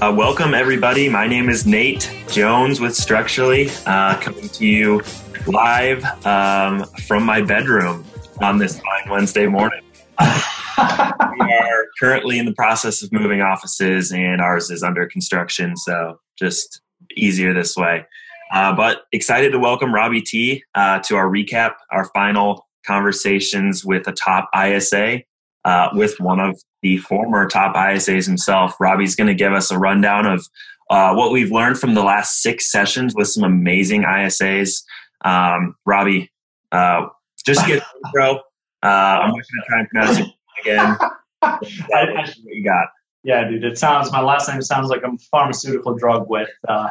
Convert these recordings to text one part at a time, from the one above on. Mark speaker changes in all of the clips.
Speaker 1: Uh, welcome, everybody. My name is Nate Jones with Structurely, uh, coming to you live um, from my bedroom on this fine Wednesday morning. we are currently in the process of moving offices, and ours is under construction, so just easier this way. Uh, but excited to welcome Robbie T uh, to our recap, our final conversations with a top ISA, uh, with one of the former top ISAs himself. Robbie's going to give us a rundown of uh, what we've learned from the last six sessions with some amazing ISAs. Um, Robbie, uh, just get intro. Uh, I'm just going to try and pronounce it again. what you got?
Speaker 2: Yeah, dude. It sounds my last name sounds like a pharmaceutical drug with uh,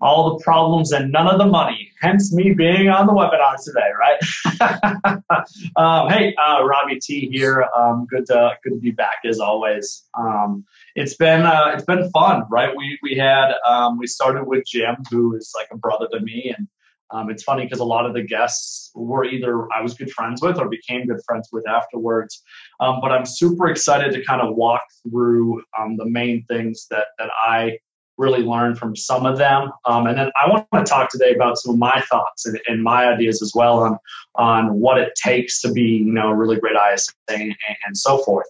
Speaker 2: all the problems and none of the money. Hence me being on the webinar today, right? um, hey, uh, Robbie T here. Um, good to good to be back as always. Um, it's been uh, it's been fun, right? We we had um, we started with Jim, who is like a brother to me, and um, it's funny because a lot of the guests were either I was good friends with or became good friends with afterwards. Um, but I'm super excited to kind of walk through the main things that that I really learn from some of them. Um, and then I want to talk today about some of my thoughts and, and, my ideas as well on on what it takes to be you know a really great ISA and, and so forth.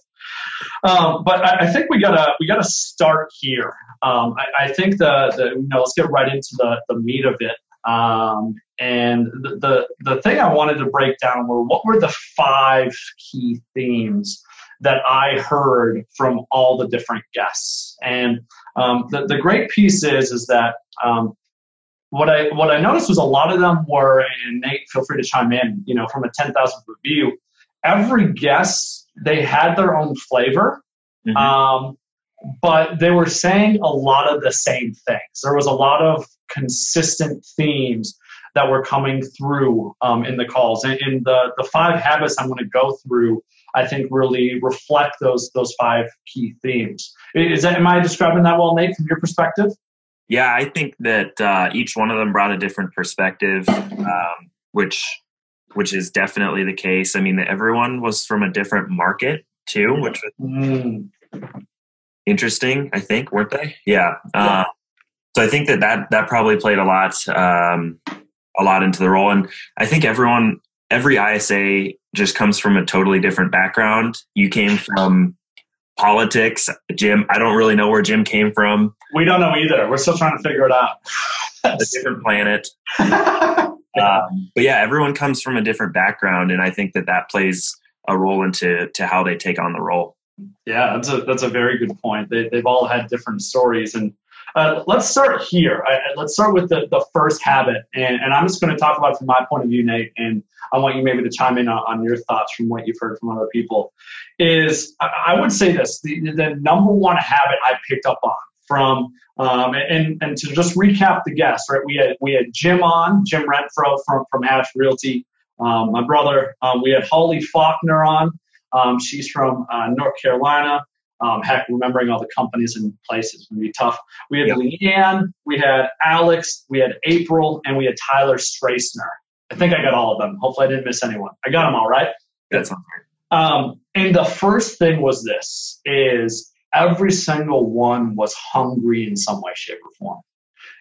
Speaker 2: Um, but I, I, think we gotta we gotta start here. Um, I, I, think the, the you know let's get right into the the meat of it. Um, and the, the, the thing I wanted to break down were what were the five key themes that I heard from all the different guests. And um, the, the great piece is is that um, what I what I noticed was a lot of them were, and Nate, feel free to chime in. You know, from a ten thousand foot view, every guest they had their own flavor. Mm-hmm. Um, but they were saying a lot of the same things. There was a lot of consistent themes that were coming through um, in the calls. And, and the, the five habits I'm going to go through, I think, really reflect those those five key themes. Is that am I describing that well, Nate, from your perspective?
Speaker 1: Yeah, I think that uh, each one of them brought a different perspective, um, which which is definitely the case. I mean, everyone was from a different market too, which was mm. interesting. I think, weren't they? Yeah. Uh, so I think that that that probably played a lot um, a lot into the role, and I think everyone every ISA just comes from a totally different background. You came from politics, Jim. I don't really know where Jim came from.
Speaker 2: We don't know either. We're still trying to figure it out.
Speaker 1: a different planet. um, but yeah, everyone comes from a different background, and I think that that plays a role into to how they take on the role.
Speaker 2: Yeah, that's a that's a very good point. They, they've all had different stories, and uh, let's start here. I, let's start with the, the first habit. And, and I'm just going to talk about from my point of view, Nate, and I want you maybe to chime in on, on your thoughts from what you've heard from other people. Is I, I would say this the, the number one habit I picked up on from um, and and to just recap the guests, right? We had we had Jim on, Jim Renfro from from Ash Realty, um, my brother. Um, we had Holly Faulkner on. Um, she's from uh, North Carolina. Um, heck, remembering all the companies and places would be tough. We had yep. Leanne, we had Alex, we had April, and we had Tyler Strassner. I think I got all of them. Hopefully, I didn't miss anyone. I got them all right.
Speaker 1: That's all
Speaker 2: right. Um, and the first thing was this: is every single one was hungry in some way, shape, or form.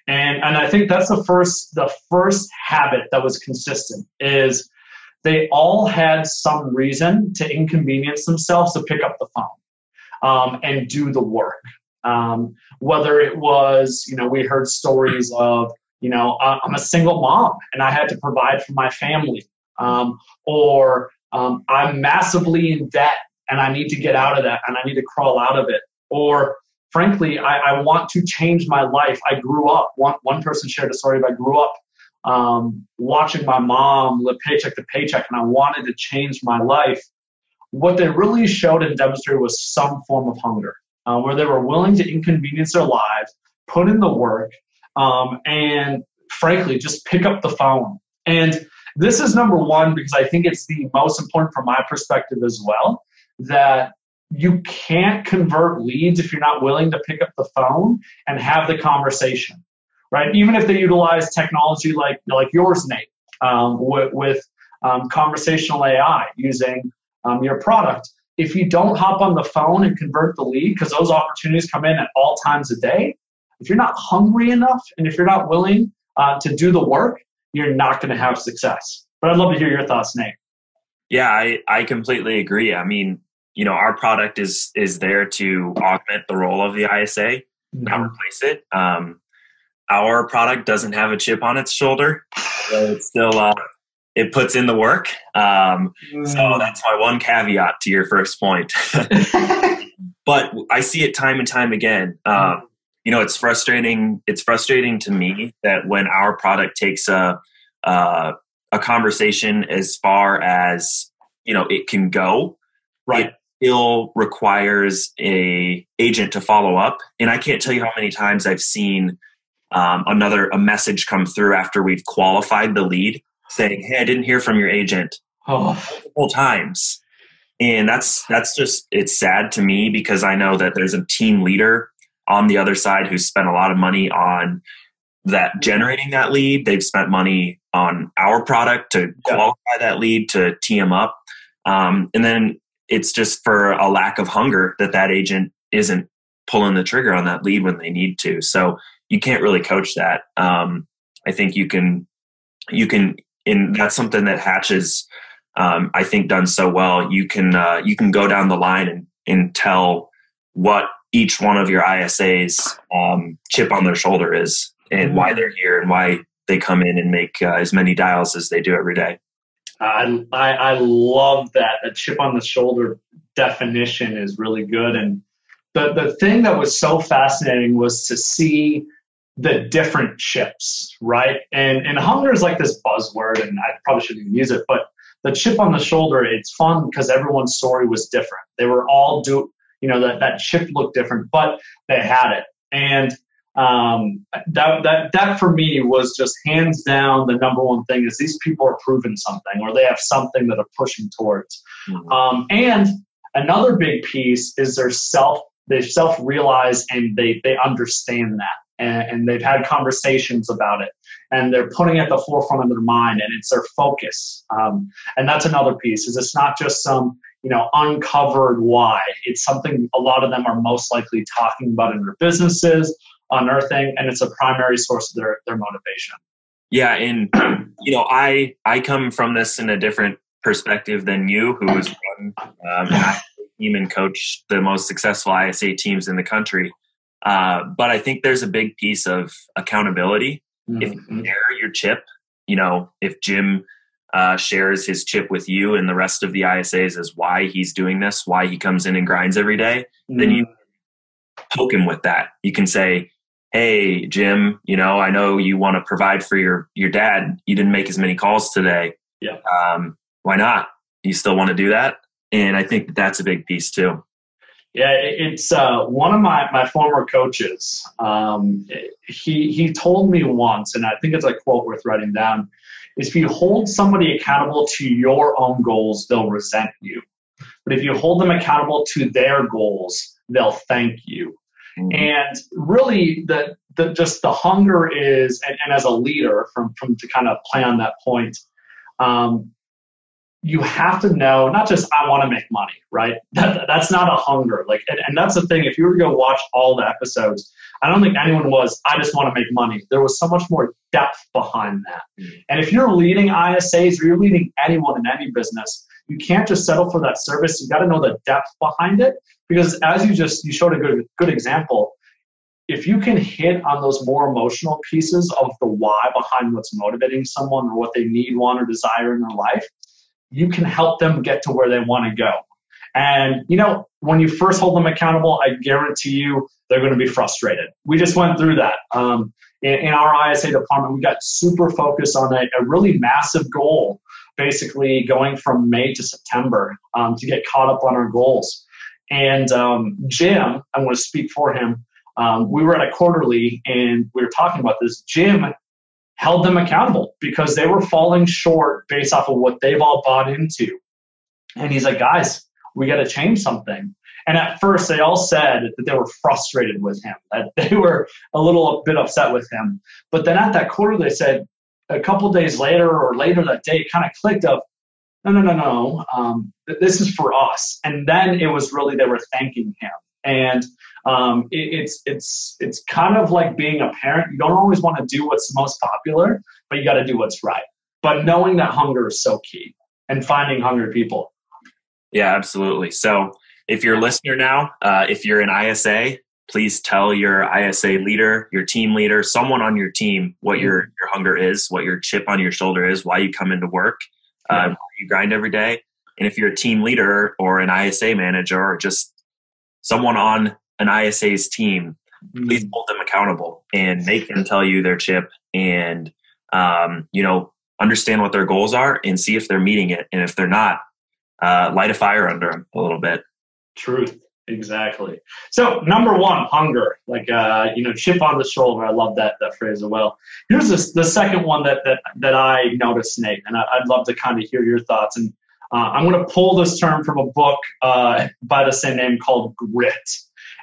Speaker 2: And and I think that's the first the first habit that was consistent is they all had some reason to inconvenience themselves to pick up the phone um, and do the work. Um, whether it was, you know, we heard stories of, you know, I'm a single mom and I had to provide for my family, um, or um, I'm massively in debt and I need to get out of that and I need to crawl out of it, or frankly, I, I want to change my life. I grew up. One one person shared a story of I grew up um, watching my mom live paycheck to paycheck, and I wanted to change my life what they really showed and demonstrated was some form of hunger, uh, where they were willing to inconvenience their lives, put in the work, um, and frankly, just pick up the phone. And this is number one because I think it's the most important from my perspective as well that you can't convert leads if you're not willing to pick up the phone and have the conversation, right? Even if they utilize technology like like yours, Nate, um, with, with um, conversational AI using um, your product. if you don't hop on the phone and convert the lead, because those opportunities come in at all times a day, if you're not hungry enough and if you're not willing uh, to do the work, you're not going to have success. But I'd love to hear your thoughts, Nate.
Speaker 1: Yeah, I, I completely agree. I mean, you know, our product is is there to augment the role of the ISA, mm-hmm. not replace it. Um, our product doesn't have a chip on its shoulder, so it's still uh, it puts in the work. Um, mm. So that's my one caveat to your first point. but I see it time and time again. Um, you know, it's frustrating. It's frustrating to me that when our product takes a uh, a conversation as far as you know it can go,
Speaker 2: right?
Speaker 1: It still requires a agent to follow up, and I can't tell you how many times I've seen um, another a message come through after we've qualified the lead saying, "Hey, I didn't hear from your agent oh. multiple times," and that's that's just it's sad to me because I know that there's a team leader on the other side who spent a lot of money on that generating that lead. They've spent money on our product to qualify yeah. that lead to tee them up, um, and then it's just for a lack of hunger that that agent isn't pulling the trigger on that lead when they need to. So you can't really coach that. Um, I think you can you can and that's something that Hatches, um, I think, done so well. You can uh, you can go down the line and, and tell what each one of your ISAs um, chip on their shoulder is, and why they're here, and why they come in and make uh, as many dials as they do every day.
Speaker 2: I, I, I love that. A chip on the shoulder definition is really good. And the, the thing that was so fascinating was to see the different chips, right? And and hunger is like this buzzword, and I probably shouldn't even use it, but the chip on the shoulder, it's fun because everyone's story was different. They were all do you know that that chip looked different, but they had it. And um, that that that for me was just hands down the number one thing is these people are proving something or they have something that are pushing towards. Mm-hmm. Um, and another big piece is their self they self realize and they they understand that and, and they've had conversations about it. And they're putting it at the forefront of their mind and it's their focus. Um, and that's another piece is it's not just some you know uncovered why. It's something a lot of them are most likely talking about in their businesses unearthing and it's a primary source of their, their motivation.
Speaker 1: Yeah and you know i i come from this in a different perspective than you who was run um, team and coach the most successful isa teams in the country uh, but I think there's a big piece of accountability. Mm-hmm. If you mm-hmm. share your chip, you know, if Jim uh, shares his chip with you and the rest of the ISAs as why he's doing this, why he comes in and grinds every day, mm-hmm. then you poke him with that. You can say, "Hey, Jim, you know, I know you want to provide for your your dad. You didn't make as many calls today.
Speaker 2: Yeah,
Speaker 1: um, why not? You still want to do that?" And I think that's a big piece too.
Speaker 2: Yeah, it's uh, one of my, my former coaches. Um, he he told me once, and I think it's a quote worth writing down: "Is if you hold somebody accountable to your own goals, they'll resent you. But if you hold them accountable to their goals, they'll thank you." Mm-hmm. And really, the, the just the hunger is, and, and as a leader, from from to kind of play on that point, um, you have to know not just I want to make money, right? That, that's not a hunger. Like, and, and, that's the thing. If you were to go watch all the episodes, I don't think anyone was I just want to make money. There was so much more depth behind that. Mm-hmm. And if you're leading ISAs or you're leading anyone in any business, you can't just settle for that service. You got to know the depth behind it because as you just you showed a good good example. If you can hit on those more emotional pieces of the why behind what's motivating someone or what they need, want, or desire in their life, you can help them get to where they want to go. And, you know, when you first hold them accountable, I guarantee you they're going to be frustrated. We just went through that. Um, in, in, our ISA department, we got super focused on a, a really massive goal, basically going from May to September um, to get caught up on our goals. And um, Jim, I want to speak for him. Um, we were at a quarterly and we were talking about this. Jim held them accountable because they were falling short based off of what they've all bought into. And he's like, guys, we got to change something. And at first, they all said that they were frustrated with him, that they were a little bit upset with him. But then at that quarter, they said a couple days later or later that day, kind of clicked of, no, no, no, no. Um, this is for us. And then it was really they were thanking him. And um, it, it's it's it's kind of like being a parent. You don't always want to do what's most popular, but you got to do what's right. But knowing that hunger is so key, and finding hungry people.
Speaker 1: Yeah, absolutely. So if you're a listener now, uh, if you're an ISA, please tell your ISA leader, your team leader, someone on your team what your mm-hmm. your hunger is, what your chip on your shoulder is, why you come into work, uh, you grind every day. And if you're a team leader or an ISA manager or just someone on an ISA's team, mm-hmm. please hold them accountable and make them tell you their chip and um, you know understand what their goals are and see if they're meeting it. And if they're not, uh, light a fire under them a little bit.
Speaker 2: Truth. Exactly. So number one, hunger, like uh, you know, chip on the shoulder. I love that that phrase as well. Here's this, the second one that that that I noticed, Nate, and I, would love to kind of hear your thoughts. And uh, I'm going to pull this term from a book uh, by the same name called Grit.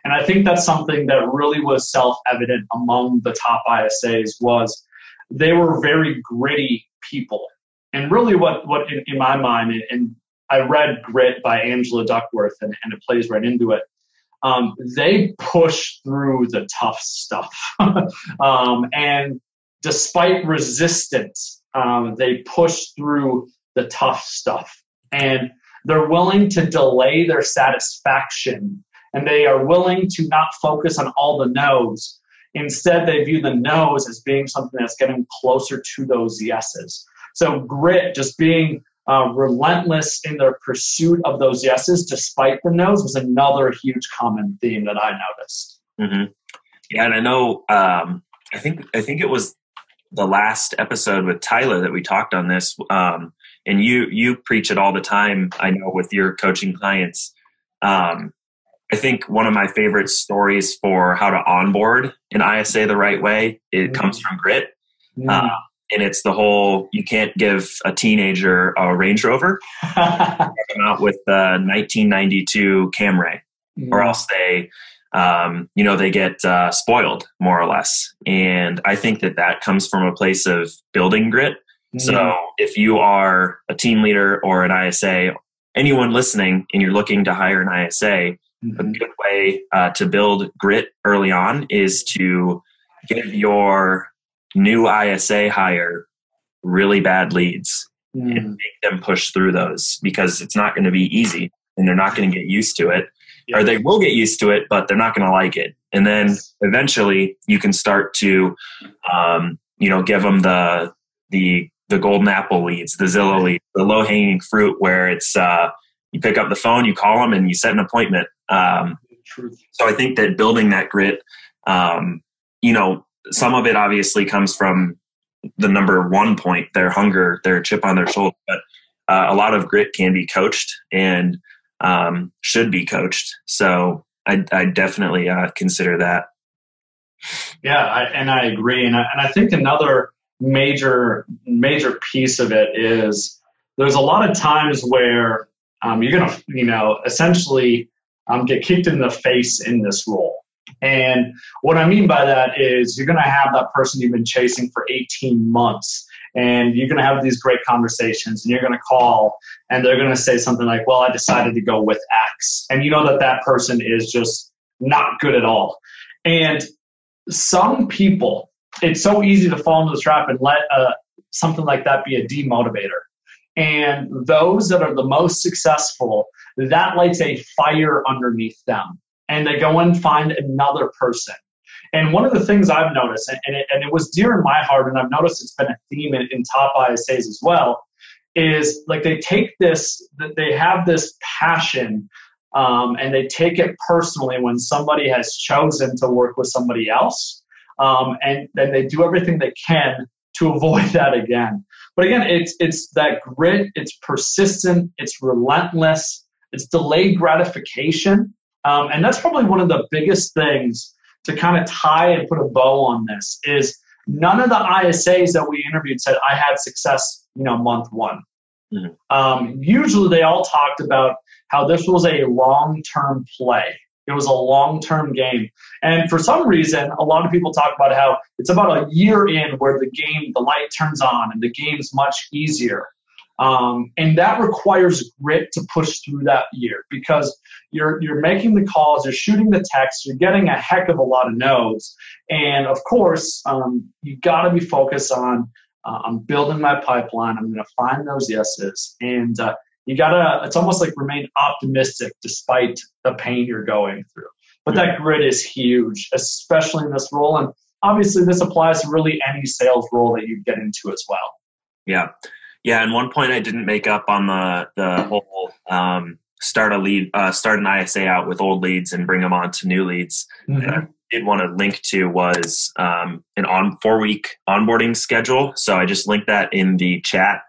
Speaker 2: And I think that's something that really was self-evident among the top ISAs was they were very gritty people. And really, what what in, in my mind, and I read Grit by Angela Duckworth, and, and it plays right into it. Um, they push through the tough stuff. um, and despite resistance, um, they push through the tough stuff. And they're willing to delay their satisfaction. And they are willing to not focus on all the no's. Instead, they view the no's as being something that's getting closer to those yeses. So, grit, just being uh, relentless in their pursuit of those yeses despite the no's was another huge common theme that I noticed.
Speaker 1: Mm-hmm. Yeah, and I know. Um, I think I think it was the last episode with Tyler that we talked on this. Um, and you you preach it all the time. I know with your coaching clients. Um, I think one of my favorite stories for how to onboard an ISA the right way it mm-hmm. comes from grit. Mm-hmm. Uh, and it's the whole you can't give a teenager a Range Rover. come out with the 1992 Camry, mm. or else they, um, you know, they get uh, spoiled more or less. And I think that that comes from a place of building grit. So if you are a team leader or an ISA, anyone listening, and you're looking to hire an ISA, mm-hmm. a good way uh, to build grit early on is to give your new ISA hire really bad leads mm. and make them push through those because it's not going to be easy and they're not going to get used to it. Yeah. Or they will get used to it, but they're not going to like it. And then eventually you can start to, um, you know, give them the, the, the golden apple leads, the Zillow leads, the low hanging fruit where it's, uh, you pick up the phone, you call them and you set an appointment. Um, so I think that building that grit, um, you know, some of it obviously comes from the number one point, their hunger, their chip on their shoulder. But uh, a lot of grit can be coached and um, should be coached. So I, I definitely uh, consider that.
Speaker 2: Yeah, I, and I agree. And I, and I think another major major piece of it is there's a lot of times where um, you're to, you know, essentially um, get kicked in the face in this role. And what I mean by that is you're to have that person you've been chasing for 18 months and you're to have these great conversations and you're to call and they're to say something like, well, I decided to go with X. And you know that that person is just not good at all. And some people, it's so easy to fall into the trap and let uh, something like that be a demotivator. And those that are the most successful, that lights a fire underneath them and they go and find another person. And one of the things I've noticed, and it, and it was dear in my heart, and I've noticed it's been a theme in, in top ISAs as well, is like they take this, they have this passion um, and they take it personally when somebody has chosen to work with somebody else. Um, and then they do everything they can to avoid that again. But again, it's, it's that grit, it's persistent, it's relentless, it's delayed gratification. Um, and that's probably one of the biggest things to kind of tie and put a bow on this is none of the ISAs that we interviewed said I had success, you know, month one. Mm-hmm. Um, usually they all talked about how this was a long-term play. It was a long-term game. And for some reason, a lot of people talk about how it's about a year in where the game, the light turns on and the game's much easier. Um, and that requires grit to push through that year because you're you're making the calls, you're shooting the text, you're getting a heck of a lot of no's, and of course um, you got to be focused on uh, I'm building my pipeline. I'm going to find those yeses, and uh, you got to. It's almost like remain optimistic despite the pain you're going through. But that grit is huge, especially in this role, and obviously this applies to really any sales role that you get into as well.
Speaker 1: Yeah. Yeah, and one point I didn't make up on the the whole um, start a lead, uh, start an ISA out with old leads and bring them on to new leads. Mm-hmm. I did want to link to was um, an on four week onboarding schedule. So I just linked that in the chat.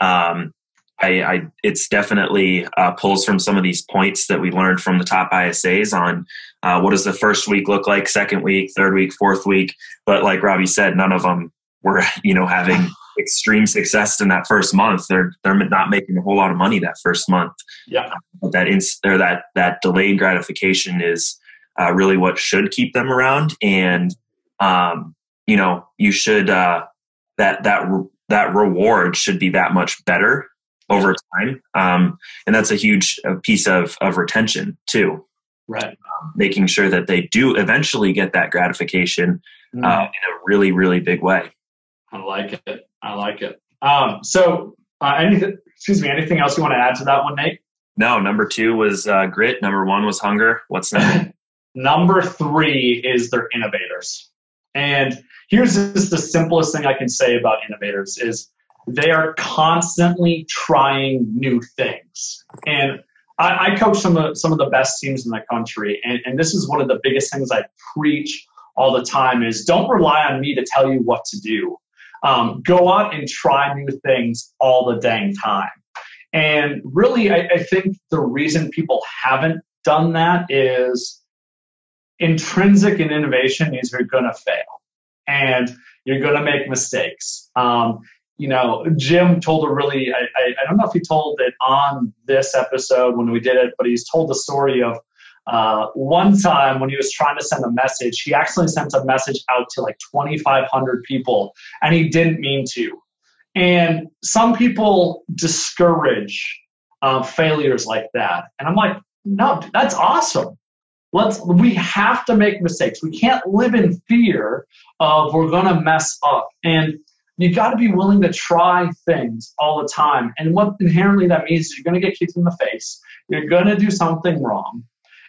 Speaker 1: Um, I, I, it's definitely uh, pulls from some of these points that we learned from the top ISAs on uh, what does the first week look like, second week, third week, fourth week. But like Robbie said, none of them were you know having extreme success in that first month. They're they're not making a whole lot of money that first month.
Speaker 2: Yeah,
Speaker 1: but that ins- or that that delayed gratification is uh, really what should keep them around. And um, you know, you should uh, that that that reward should be that much better over time. Um, and that's a huge uh, piece of of retention too.
Speaker 2: Right,
Speaker 1: um, making sure that they do eventually get that gratification mm. uh, in a really really big way.
Speaker 2: I like it. I like it. Um, so, uh, anything? Excuse me. Anything else you want to add to that one, Nate?
Speaker 1: No. Number two was uh, grit. Number one was hunger. What's
Speaker 2: that? number three is they're innovators. And here's just the simplest thing I can say about innovators is they are constantly trying new things. And I, I coach some of some of the best teams in the country, and, and this is one of the biggest things I preach all the time is don't rely on me to tell you what to do. Um, go out and try new things all the dang time. And really, I, I think the reason people haven't done that is intrinsic in innovation means you're going to fail and you're going to make mistakes. Um, you know, Jim told a really, I, I, I, don't know if he told it on this episode when we did it, but he's told the story of uh, one time when he was trying to send a message, he actually sent a message out to like 2,500 people, and he didn't mean to. And some people discourage uh, failures like that, and I'm like, no, that's awesome. Let's. We have to make mistakes. We can't live in fear of we're gonna mess up, and you got to be willing to try things all the time. And what inherently that means is you're going to get kicked in the face. You're going to do something wrong.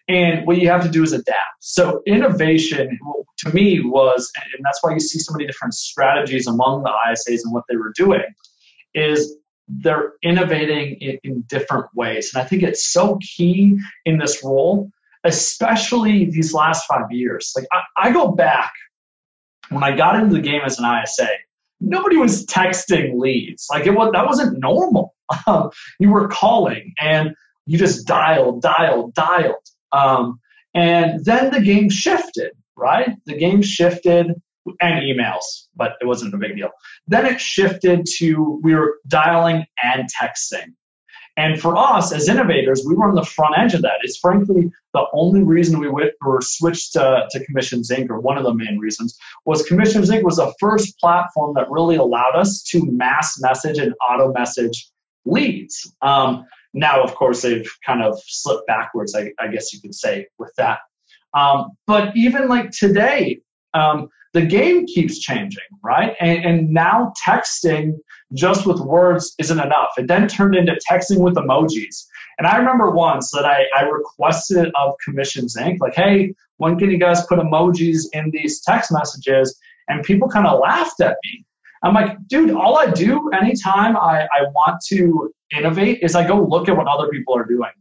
Speaker 2: And what you have to do is adapt. So innovation to me was, and that's why you see so many different strategies among the ISAs and what they were doing, is they're innovating in, in different ways. And I think it's so key in this role, especially these last five years. Like I, I go back when I got into the game as an ISA, nobody was texting leads. Like it was that wasn't normal. Um, you were calling and you just dialed, dialed, dialed. Um, and then the game shifted, right? The game shifted and emails, but it wasn't a big deal. Then it shifted to we were dialing and texting. And for us as innovators, we were on the front edge of that. It's frankly the only reason we were switched to, to Commissions Inc., or one of the main reasons, was Commissions Inc. was the first platform that really allowed us to mass message and auto message leads. Um, now, of course, they've kind of slipped backwards, I, I guess you could say, with that. Um, but even like today, um, the game keeps changing, right? And, and, now texting just with words isn't enough. It then turned into texting with emojis. And I remember once that I, I requested of Commissions Inc., like, hey, when can you guys put emojis in these text messages? And people kind of laughed at me. I'm like, dude, all I do anytime I, I want to innovate is I go look at what other people are doing.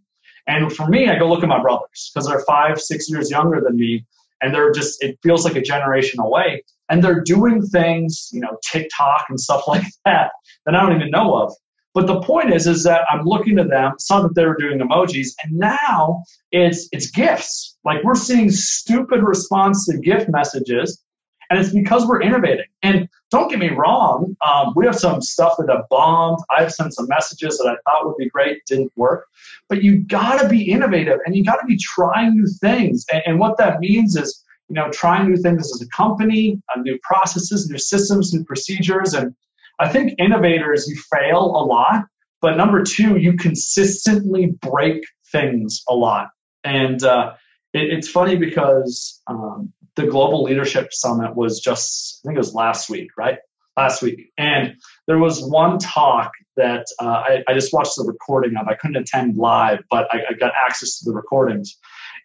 Speaker 2: And for me, I go look at my brothers because they're five, six years younger than me. And they're just, it feels like a generation away. And they're doing things, you know, TikTok and stuff like that that I don't even know of. But the point is, is that I'm looking at them, saw that they were doing emojis, and now it's it's GIFs. Like we're seeing stupid response to GIF messages and it's because we're innovating. And don't get me wrong, um, we have some stuff that have bombed. I've sent some messages that I thought would be great, didn't work. But you got to be innovative and you got to be trying new things. And, and, what that means is, you know, trying new things as a company, uh, new processes, new systems, new procedures. And I think innovators, you fail a lot, but number two, you consistently break things a lot. And uh, it, it's funny because um, the Global Leadership Summit was just, I think it was last week, right? Last week. And there was one talk that uh, I, I, just watched the recording of. I couldn't attend live, but I, I got access to the recordings.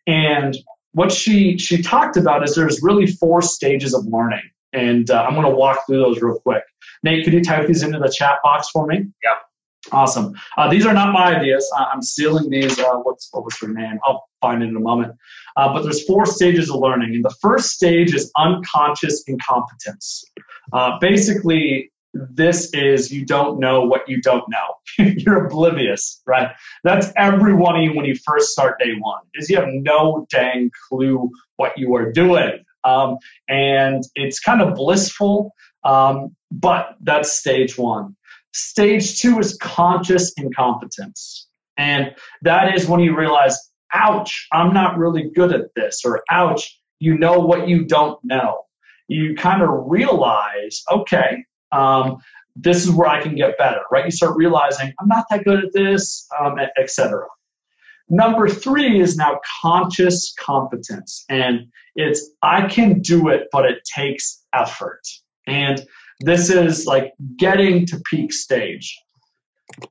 Speaker 2: And what she she talked about is there's really four stages of learning, and uh, I'm going to walk through those real quick. Nate, could you type these into the chat box for me?
Speaker 1: Yeah.
Speaker 2: Awesome. Uh, these are not my ideas. I'm stealing these. Uh, what's what was her name? I'll find it in a moment. Uh, but there's four stages of learning, and the first stage is unconscious incompetence. Uh, basically, this is you don't know what you don't know. You're oblivious, right? That's every one of you when you first start day one. Is you have no dang clue what you are doing, um, and it's kind of blissful. Um, but that's stage one. Stage two is conscious incompetence. And that is when you realize, ouch, I'm not really good at this, or ouch, you know what you don't know. You kind of realize, okay, um, this is where I can get better, right? You start realizing, I'm not that good at this, um, etc. Number three is now conscious competence. And it's, I can do it, but it takes effort. And this is like getting to peak stage.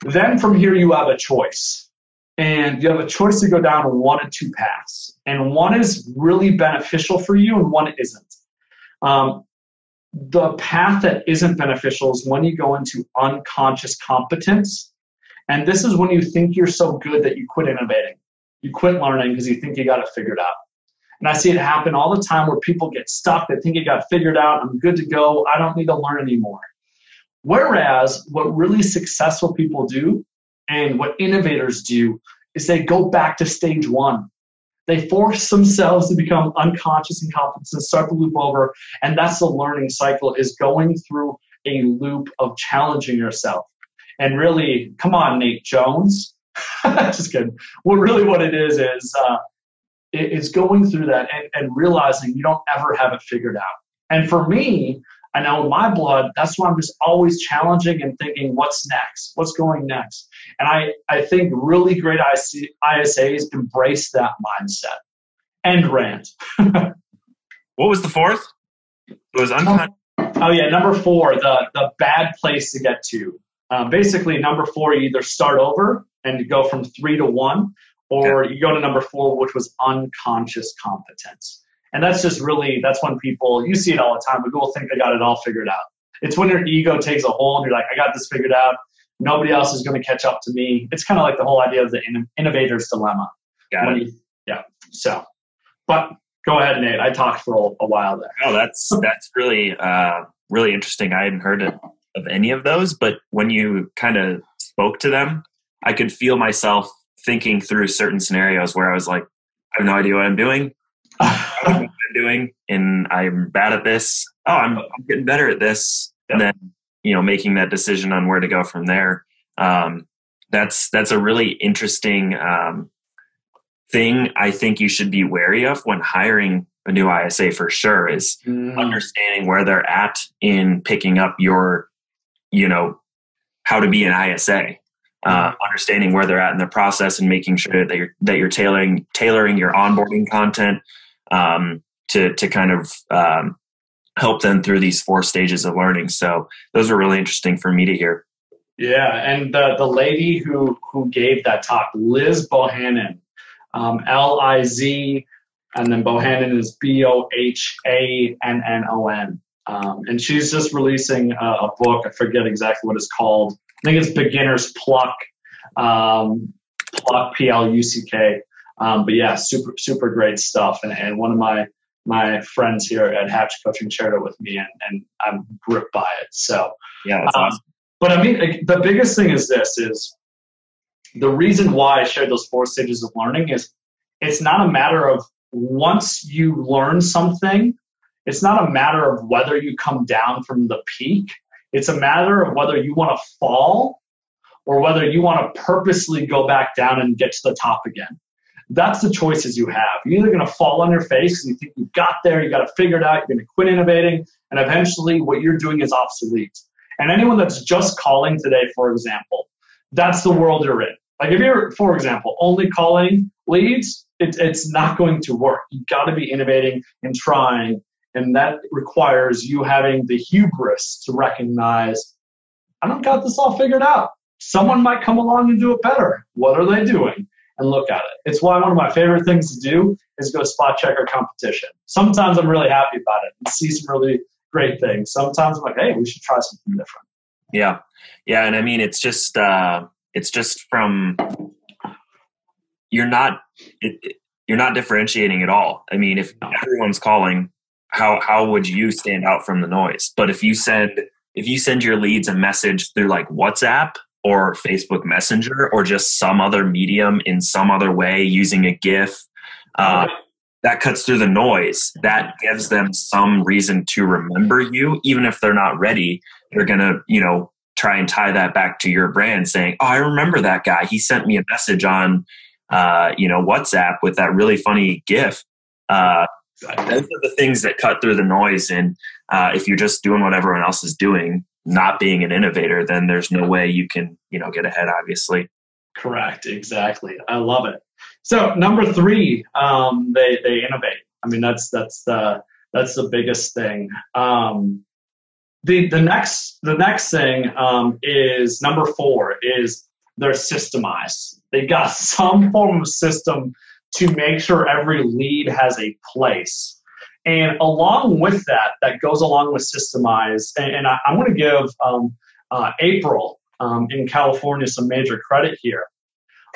Speaker 2: Then from here, you have a choice. And you have a choice to go down one of two paths. And one is really beneficial for you, and one isn't. Um, the path that isn't beneficial is when you go into unconscious competence. And this is when you think you're so good that you quit innovating. You quit learning because you think you got it figured out. And I see it happen all the time where people get stuck. They think it got figured out. I'm good to go. I don't need to learn anymore. Whereas what really successful people do and what innovators do is they go back to stage one. They force themselves to become unconscious incompetence and start the loop over. And that's the learning cycle is going through a loop of challenging yourself. And really, come on, Nate Jones. Just kidding. What really what it is is uh, is going through that and, and realizing you don't ever have it figured out. And for me, I know in my blood, that's why I'm just always challenging and thinking, what's next? What's going next? And I, I think really great ISAs embrace that mindset. End rant.
Speaker 1: what was the fourth? It was unconscious.
Speaker 2: Oh, yeah, number four, the, the bad place to get to. Uh, basically, number four, you either start over and you go from three to one, or you go to number four, which was unconscious competence. And that's just really, that's when people, you see it all the time, but people think they got it all figured out. It's when your ego takes a hold, and you're like, I got this figured out. Nobody else is going to catch up to me. It's kind of like the whole idea of the innovator's dilemma.
Speaker 1: Got it. You,
Speaker 2: yeah. So, but go ahead, Nate. I talked for a, while there.
Speaker 1: Oh, that's, that's really, uh, really interesting. I hadn't heard of any of those, but when you kind of spoke to them, I could feel myself thinking through certain scenarios where I was like, I have no idea what I'm doing. What I'm doing, and I'm bad at this. Oh, I'm, I'm getting better at this, and then you know, making that decision on where to go from there. Um, that's that's a really interesting um, thing. I think you should be wary of when hiring a new ISA for sure is mm. understanding where they're at in picking up your, you know, how to be an ISA uh, understanding where they're at in the process and making sure that you're that you're tailoring tailoring your onboarding content um, to to kind of um, help them through these four stages of learning. So those were really interesting for me to hear.
Speaker 2: Yeah, and the the lady who who gave that talk, Liz Bohannon, um, L I Z, and then Bohannon is B O H A N N O N. Um, and she's just releasing a, a, book. I forget exactly what it's called. I think it's Beginner's Pluck, um, Pluck P L U C K. Um, but yeah, super super great stuff. And, and one of my my friends here at Hatch Coaching shared it with me, and, and I'm gripped by it. So
Speaker 1: yeah, um, awesome.
Speaker 2: But I mean, the biggest thing is this: is the reason why I shared those four stages of learning is it's not a matter of once you learn something, it's not a matter of whether you come down from the peak. It's a matter of whether you want to fall or whether you want to purposely go back down and get to the top again. That's the choices you have. You're either going to fall on your face because you think you got there, you got to figure it out, you're going to quit innovating, and eventually what you're doing is obsolete. And anyone that's just calling today, for example, that's the world you're in. Like if you're, for example, only calling leads, it, it's not going to work. You've got to be innovating and trying, and that requires you having the hubris to recognize, I don't got this all figured out. Someone might come along and do it better. What are they doing? And look at it. It's why one of my favorite things to do is go spot check our competition. Sometimes I'm really happy about it and see some really great things. Sometimes I'm like, hey, we should try something different.
Speaker 1: Yeah, yeah, and I mean, it's just uh, it's just from you're not it, you're not differentiating at all. I mean, if everyone's calling, how how would you stand out from the noise? But if you send if you send your leads a message through like WhatsApp or Facebook Messenger or just some other medium in some other way using a GIF, uh, that cuts through the noise. That gives them some reason to remember you, even if they're not ready. They're gonna, you know, try and tie that back to your brand, saying, "Oh, I remember that guy. He sent me a message on, uh, you know, WhatsApp with that really funny GIF." Uh, those are the things that cut through the noise. And uh, if you're just doing what everyone else is doing, not being an innovator, then there's no way you can, you know, get ahead. Obviously.
Speaker 2: Correct. Exactly. I love it. So number three, um, they they innovate. I mean, that's that's the that's the biggest thing. Um, the the next the next thing um, is number four is they're systemized. They got some form of system to make sure every lead has a place. And along with that, that goes along with systemize. And, and I, am going to give um, uh, April um, in California some major credit here.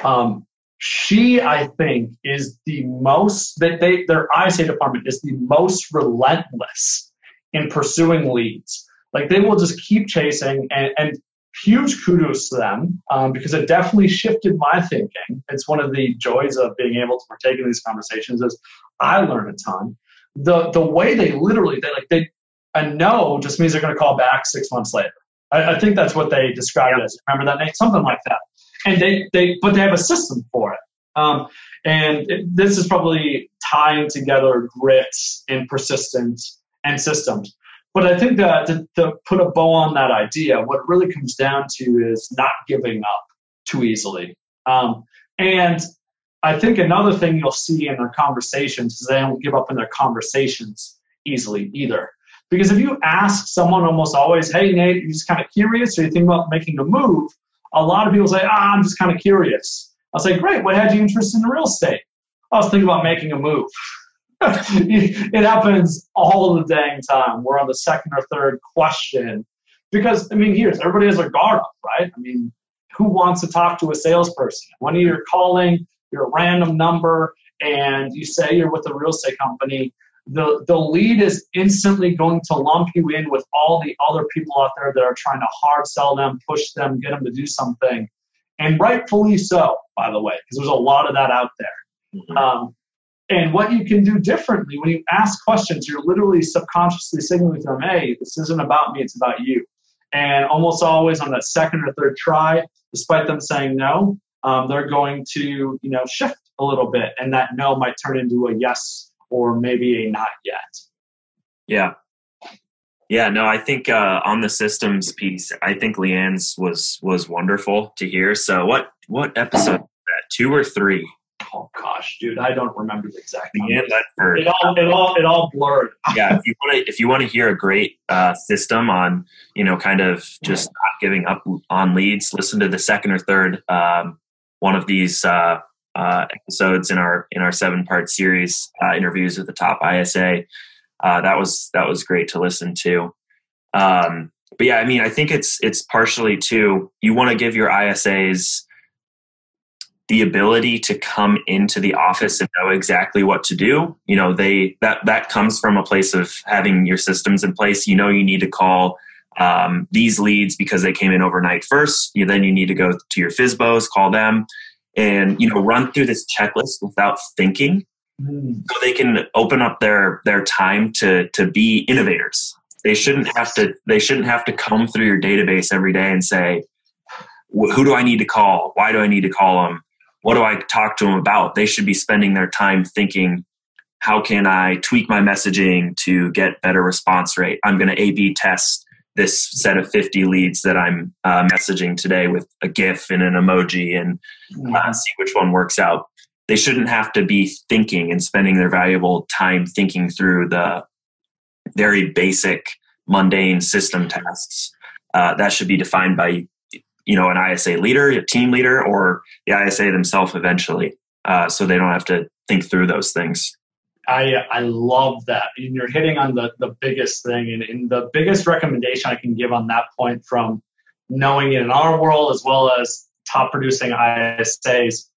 Speaker 2: Um, she, I think, is the most that they their ISA department is the most relentless in pursuing leads. Like they will just keep chasing, and, and huge kudos to them um, because it definitely shifted my thinking. It's one of the joys of being able to partake in these conversations is I learn a ton. The the way they literally they like they a no just means they're going to call back six months later. I, I think that's what they described it as. Remember that name? Something like that. And they they but they have a system for it. Um, and it, this is probably tying together grit and persistence and systems. But I think that to, to, put a bow on that idea, what it really comes down to is not giving up too easily. Um, and I think another thing you'll see in their conversations is they don't give up in their conversations easily either. Because if you ask someone almost always, hey, Nate, you just kind of curious or you think about making a move, a lot of people say, ah, I'm just kind of curious. I'll say, great, what had you interested in real estate? I was thinking about making a move. it happens all the dang time. We're on the second or third question. Because, I mean, here's everybody has a guard up, right? I mean, who wants to talk to a salesperson? When you're calling your random number and you say you're with a real estate company, the, the lead is instantly going to lump you in with all the other people out there that are trying to hard sell them, push them, get them to do something. And rightfully so, by the way, because there's a lot of that out there. Mm-hmm. Um, and what you can do differently when you ask questions, you're literally subconsciously signaling to them, hey, this isn't about me, it's about you. And almost always on that second or third try, despite them saying no, um, they're going to, you know, shift a little bit. And that no might turn into a yes or maybe a not yet.
Speaker 1: Yeah. Yeah, no, I think uh, on the systems piece, I think Leanne's was was wonderful to hear. So what what episode that? Two or three?
Speaker 2: oh gosh, dude, I don't remember the exact. It all, it all, it all blurred.
Speaker 1: yeah, if you want to, if you want to hear a great uh, system on, you know, kind of just not giving up on leads, listen to the second or third um, one of these uh, uh, episodes in our in our seven part series uh, interviews with the top ISA. Uh, that was that was great to listen to. Um, but yeah, I mean, I think it's it's partially too. You want to give your ISAs the ability to come into the office and know exactly what to do you know they that that comes from a place of having your systems in place you know you need to call um, these leads because they came in overnight first you, then you need to go to your FSBOs call them and you know run through this checklist without thinking mm. so they can open up their their time to to be innovators they shouldn't have to they shouldn't have to come through your database every day and say who do I need to call? Why do I need to call them? what do I talk to them about? They should be spending their time thinking, how can I tweak my messaging to get better response rate? I'm going to A B test this set of 50 leads that I'm uh, messaging today with a GIF and an emoji and uh, see which one works out. They shouldn't have to be thinking and spending their valuable time thinking through the very basic, mundane system tasks. Uh, that should be defined by, you know, an ISA leader, a team leader, or the ISA themselves eventually, uh, so they don't have to think through those things.
Speaker 2: I I love that. And you're hitting on the, the biggest thing. And, and the biggest recommendation I can give on that point from knowing it in our world as well as top producing ISAs.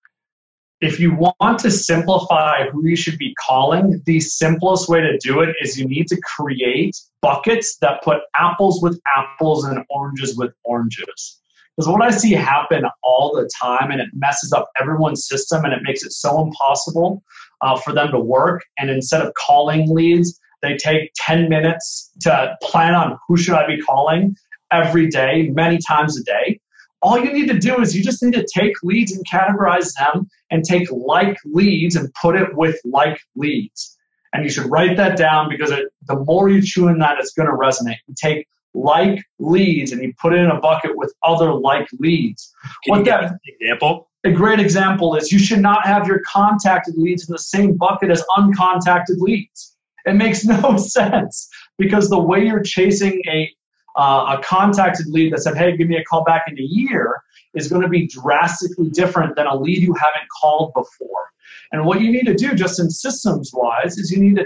Speaker 2: If you want to simplify who you should be calling, the simplest way to do it is you need to create buckets that put apples with apples and oranges with oranges. Because what I see happen all the time, and it messes up everyone's system and it makes it so impossible uh, for them to work. And instead of calling leads, they take 10 minutes to plan on who should I be calling every day, many times a day. All you need to do is you just need to take leads and categorize them and take like leads and put it with like leads. And you should write that down because it, the more you chew in that, it's going to resonate. You take like leads and you put it in a bucket with other like leads.
Speaker 1: Can what that example?
Speaker 2: A great example is you should not have your contacted leads in the same bucket as uncontacted leads. It makes no sense because the way you're chasing a uh, a contacted lead that said, "Hey, give me a call back in a year," is going to be drastically different than a lead you haven't called before. And what you need to do, just in systems wise, is you need to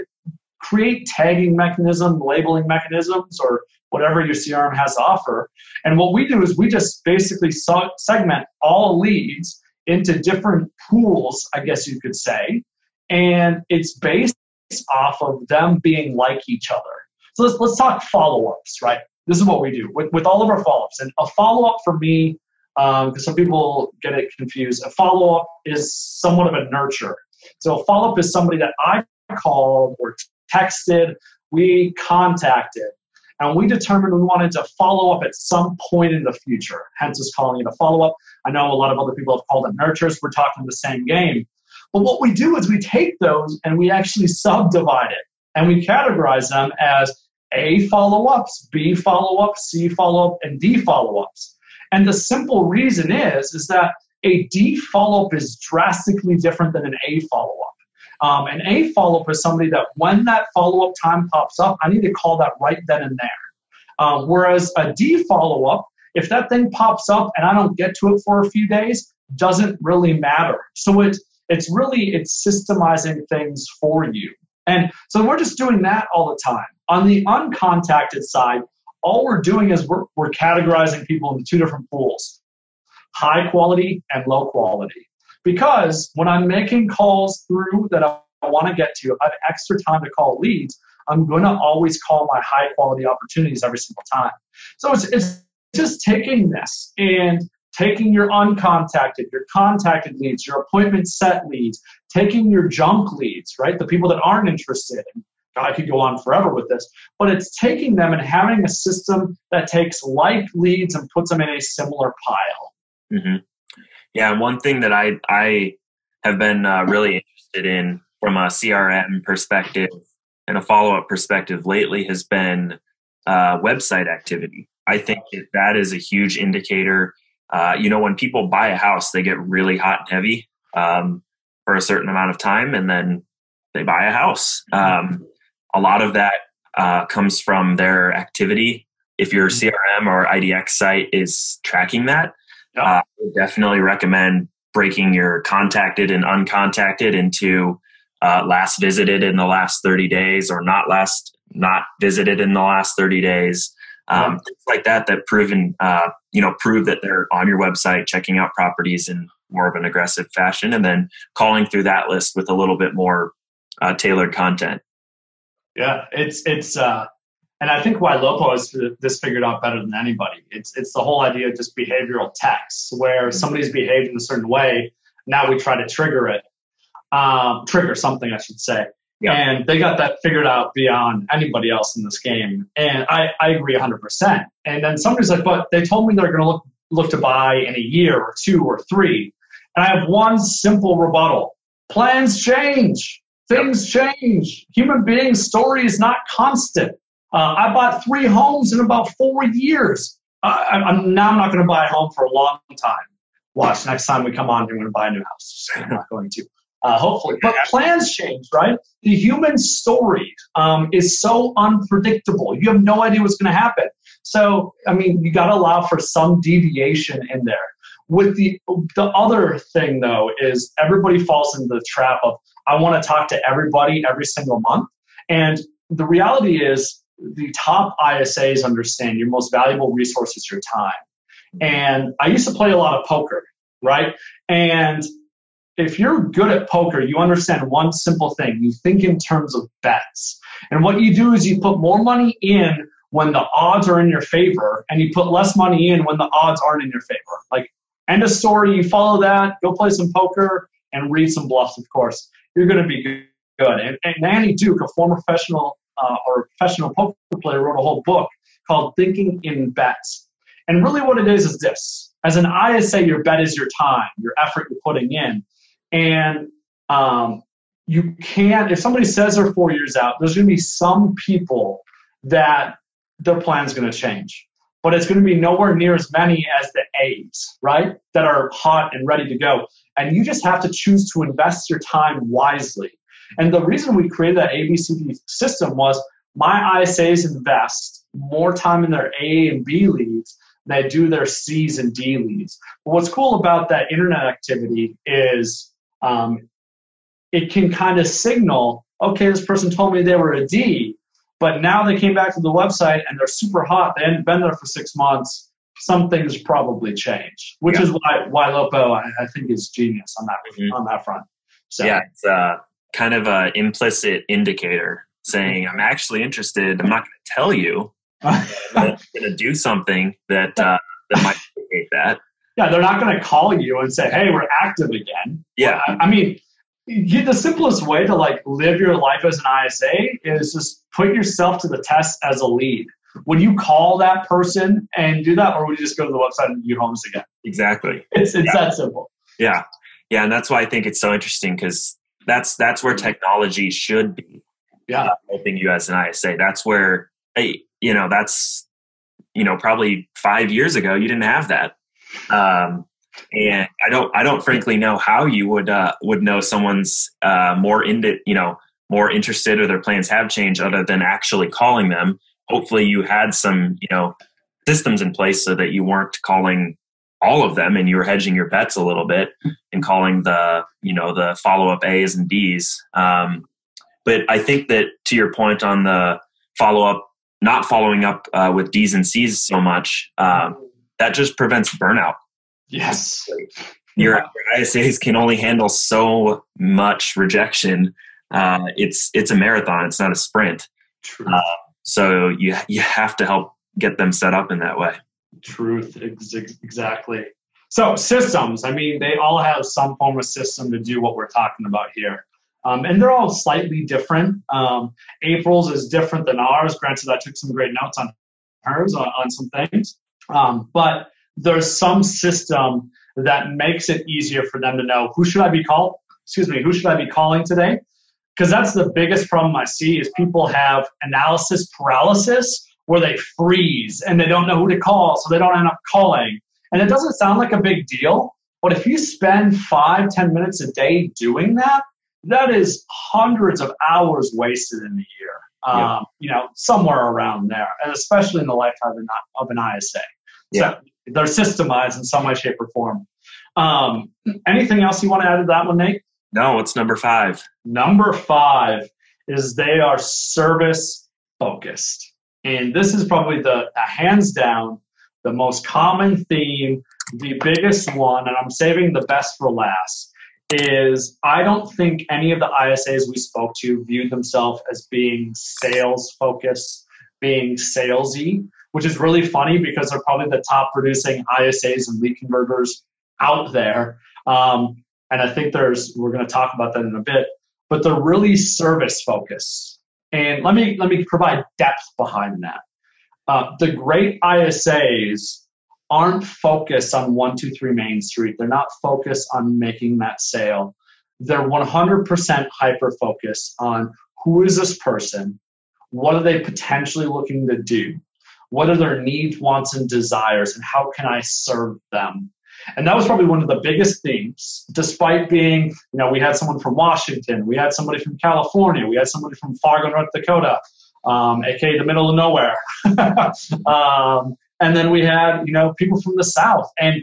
Speaker 2: create tagging mechanism, labeling mechanisms, or whatever your CRM has to offer. And what we do is we just basically segment all leads into different pools, I guess you could say, and it's based off of them being like each other. So let's, let's talk follow ups, right? This is what we do with, with all of our follow ups. And a follow up for me, because um, some people get it confused, a follow up is somewhat of a nurture. So a follow up is somebody that I called or texted, we contacted, and we determined we wanted to follow up at some point in the future. Hence, is calling it a follow up. I know a lot of other people have called it nurtures. We're talking the same game. But what we do is we take those and we actually subdivide it and we categorize them as A follow ups, B follow ups, C follow up, and D follow ups. And the simple reason is, is that a D follow up is drastically different than an A follow up. Um, an A follow up is somebody that when that follow up time pops up, I need to call that right then and there. Um, whereas a D follow up, if that thing pops up and I don't get to it for a few days, doesn't really matter. So it, it's really it's systemizing things for you. And so we're just doing that all the time. On the uncontacted side, all we're doing is we're, we're categorizing people into two different pools high quality and low quality. Because when I'm making calls through that I want to get to, I have extra time to call leads. I'm going to always call my high quality opportunities every single time. So it's, it's just taking this and taking your uncontacted, your contacted leads, your appointment set leads, taking your junk leads, right? The people that aren't interested. I could go on forever with this, but it's taking them and having a system that takes like leads and puts them in a similar pile.
Speaker 1: Mm-hmm. Yeah, and one thing that I I have been uh, really interested in from a CRM perspective and a follow up perspective lately has been uh, website activity. I think that, that is a huge indicator. Uh, you know, when people buy a house, they get really hot and heavy um, for a certain amount of time, and then they buy a house. Um, a lot of that uh, comes from their activity. If your CRM or IDX site is tracking that, uh, I would definitely recommend breaking your contacted and uncontacted into uh, last visited in the last 30 days or not last not visited in the last 30 days. Um, things like that that proven uh, you know prove that they're on your website checking out properties in more of an aggressive fashion and then calling through that list with a little bit more uh, tailored content.
Speaker 2: Yeah it's it's uh and I think Ylopo has this figured out better than anybody. It's it's the whole idea of just behavioral text, where mm-hmm. somebody's behaved in a certain way. Now we try to trigger it, um, trigger something, I should say. Yeah. And they got that figured out beyond anybody else in this game. And I, I agree 100%. And then somebody's like, but they told me they're going to look, look to buy in a year or two or three. And I have one simple rebuttal plans change, things change. Human beings' story is not constant. Uh, I bought three homes in about four years. Uh, I'm, now I'm not going to buy a home for a long time. Watch, next time we come on, you're going to buy a new house. I'm not going to. Uh, hopefully. But plans change, right? The human story um, is so unpredictable. You have no idea what's going to happen. So, I mean, you got to allow for some deviation in there. With the the other thing though is everybody falls into the trap of I want to talk to everybody every single month, and the reality is the top ISAs understand your most valuable resource is your time. And I used to play a lot of poker, right? And if you're good at poker, you understand one simple thing. You think in terms of bets. And what you do is you put more money in when the odds are in your favor and you put less money in when the odds aren't in your favor. Like, end of story. You follow that, go play some poker and read some bluffs, of course. You're going to be good. And, Annie Duke, a former professional uh, or a professional poker player, wrote a whole book called Thinking in Bets. And really, what it is is this as an ISA, your bet is your time, your effort you're putting in. And um, you can't, if somebody says they're four years out, there's going to be some people that their plan's going to change. But it's going to be nowhere near as many as the A's, right? That are hot and ready to go. And you just have to choose to invest your time wisely. And the reason we created that ABCD system was my ISAs invest more time in their A and B leads than they do their C's and D leads. But what's cool about that internet activity is um, it can kind of signal, okay, this person told me they were a D, but now they came back to the website and they're super hot. They hadn't been there for six months. Some things probably changed, which yeah. is why Ylopo I, I, think is genius on that mm-hmm. on that front.
Speaker 1: So yeah, it's uh, kind of an implicit indicator saying I'm actually interested. I'm not going to tell you. I'm going to do something that uh, that might indicate that
Speaker 2: yeah, they're not going to call you and say, "Hey, we're active again."
Speaker 1: Yeah,
Speaker 2: I, mean, the simplest way to like live your life as an ISA is just put yourself to the test as a lead. Would you call that person and do that, or would you just go to the website and view homes again?
Speaker 1: Exactly.
Speaker 2: It's it's yeah. that simple.
Speaker 1: Yeah, yeah, and that's why I think it's so interesting because that's that's where technology should be.
Speaker 2: Yeah, uh,
Speaker 1: helping you as an ISA. That's where hey, you know, that's you know, probably five years ago you didn't have that um, and I don't, I don't frankly know how you would uh, would know someone's uh, more into, you know, more interested or their plans have changed other than actually calling them. Hopefully, you had some, you know, systems in place so that you weren't calling all of them and you were hedging your bets a little bit and calling the, you know, the follow up A's and D's. Um, but I think that to your point on the follow up, not following up uh, with D's and C's so much. Um, that just prevents burnout.
Speaker 2: Yes.
Speaker 1: Your, your ISAs can only handle so much rejection. Uh, it's it's a marathon. It's not a sprint. Uh, so you you have to help get them set up in that way.
Speaker 2: Truth, exactly. So systems. I mean, they all have some form of system to do what we're talking about here. Um, and they're all slightly different. Um, April's is different than ours. Granted, I took some great notes on hers on, on some things. Um, but there's some system that makes it easier for them to know who should I be called? Excuse me, who should I be calling today? Because that's the biggest problem I see is people have analysis paralysis where they freeze and they don't know who to call, so they don't end up calling. And it doesn't sound like a big deal, but if you spend five, ten minutes a day doing that, that is hundreds of hours wasted in a year. Um, You know, somewhere around there, and especially in the lifetime of an ISA. Yeah. So they're systemized in some way, shape, or form. Um, anything else you want to add to that one, Nate?
Speaker 1: No, it's number five.
Speaker 2: Number five is they are service focused. And this is probably the, the hands down the most common theme, the biggest one, and I'm saving the best for last is I don't think any of the ISAs we spoke to viewed themselves as being sales focused, being salesy, which is really funny because they're probably the top producing ISAs and lead converters out there. Um, and I think there's we're going to talk about that in a bit, but they're really service focused. And let me let me provide depth behind that. Uh, the great ISAs aren't focused on 123 Main Street. They're not focused on making that sale. They're 100% hyper focused on who is this person? what are they potentially looking to do? What are their needs, wants, and desires, and how can I serve them? And that was probably one of the biggest themes, despite being, you know, we had someone from Washington, we had somebody from California, we had somebody from Fargo, North Dakota, um, aka the middle of nowhere. um, and then we had, you know, people from the South. And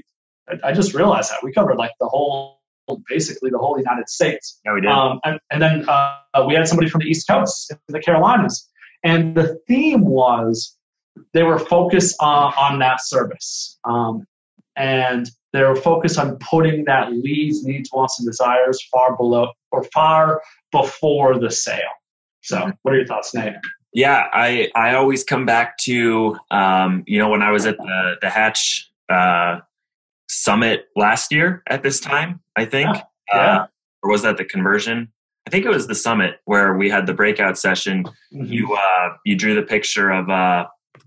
Speaker 2: I just realized that we covered like the whole, basically the whole United States.
Speaker 1: Yeah, we did.
Speaker 2: Um, and, and, then uh, we had somebody from the East Coast, the Carolinas. And the theme was they were focused on, on that service. Um, and they're focused on putting that leads, needs, wants, and desires far below or far before the sale. So, what are your thoughts, Nate?
Speaker 1: Yeah, I I always come back to um, you know when I was at the the Hatch uh, summit last year at this time, I think, yeah. Yeah. Uh, or was that the conversion? I think it was the summit where we had the breakout session. Mm-hmm. You uh, you drew the picture of a uh,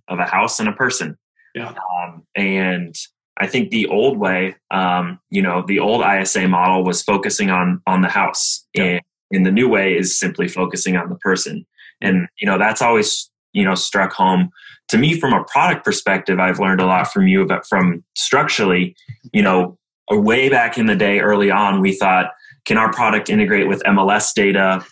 Speaker 1: of a house and a person.
Speaker 2: Yeah.
Speaker 1: Um, and I think the old way, um, you know, the old ISA model was focusing on on the house, yeah. and, and the new way is simply focusing on the person. And you know, that's always you know struck home to me from a product perspective. I've learned a lot from you, but from Structurally, you know, way back in the day, early on, we thought, can our product integrate with MLS data?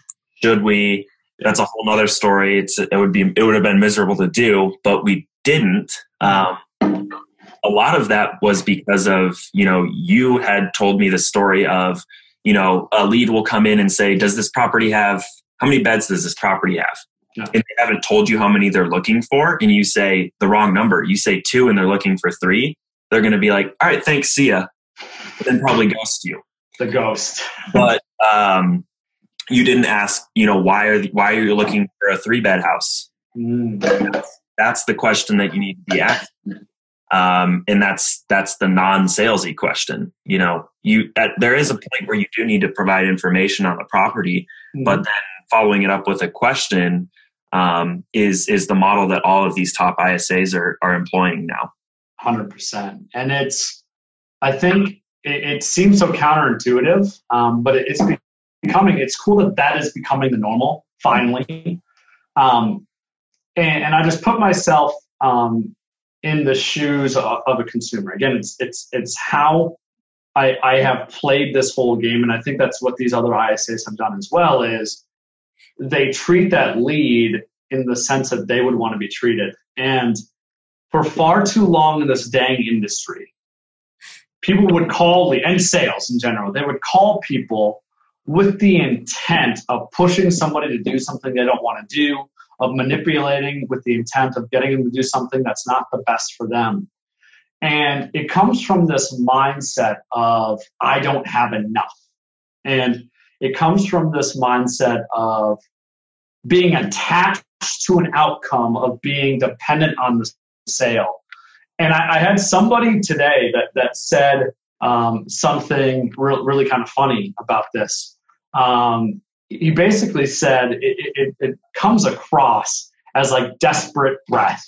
Speaker 1: Should we? That's a whole other story. It's it would be it would have been miserable to do, but we didn't. Um, a lot of that was because of you know you had told me the story of you know a lead will come in and say does this property have how many beds does this property have? Yeah. and they haven't told you how many they're looking for and you say the wrong number. You say two and they're looking for three. They're going to be like all right thanks see ya. Then probably ghost you.
Speaker 2: The ghost.
Speaker 1: But um you didn't ask you know why are the, why are you looking for a three bed house? Mm. that's, that's the question that you need to be asking um, and that's that's the non-salesy question. You know you at, there is a point where you do need to provide information on the property mm-hmm. but then following it up with a question um, is is the model that all of these top ISAs are, are employing now.
Speaker 2: 100% and it's i think it, it seems so counterintuitive um, but it's becoming it's cool that that is becoming the normal finally. Um, and, and i just put myself um, in the shoes of, a consumer. Again, it's it's it's how I, I have played this whole game, and I think that's what these other ISAs have done as well. Is they treat that lead in the sense that they would want to be treated, and for far too long in this dang industry, people would call the and sales in general, they would call people with the intent of pushing somebody to do something they don't want to do of manipulating with the intent of getting them to do something that's not the best for them. And it comes from this mindset of, I don't have enough. And it comes from this mindset of being attached to an outcome of being dependent on the sale. And I, I had somebody today that, that said um, something re- really kind of funny about this. Um, he basically said it, it, it comes across as like desperate breath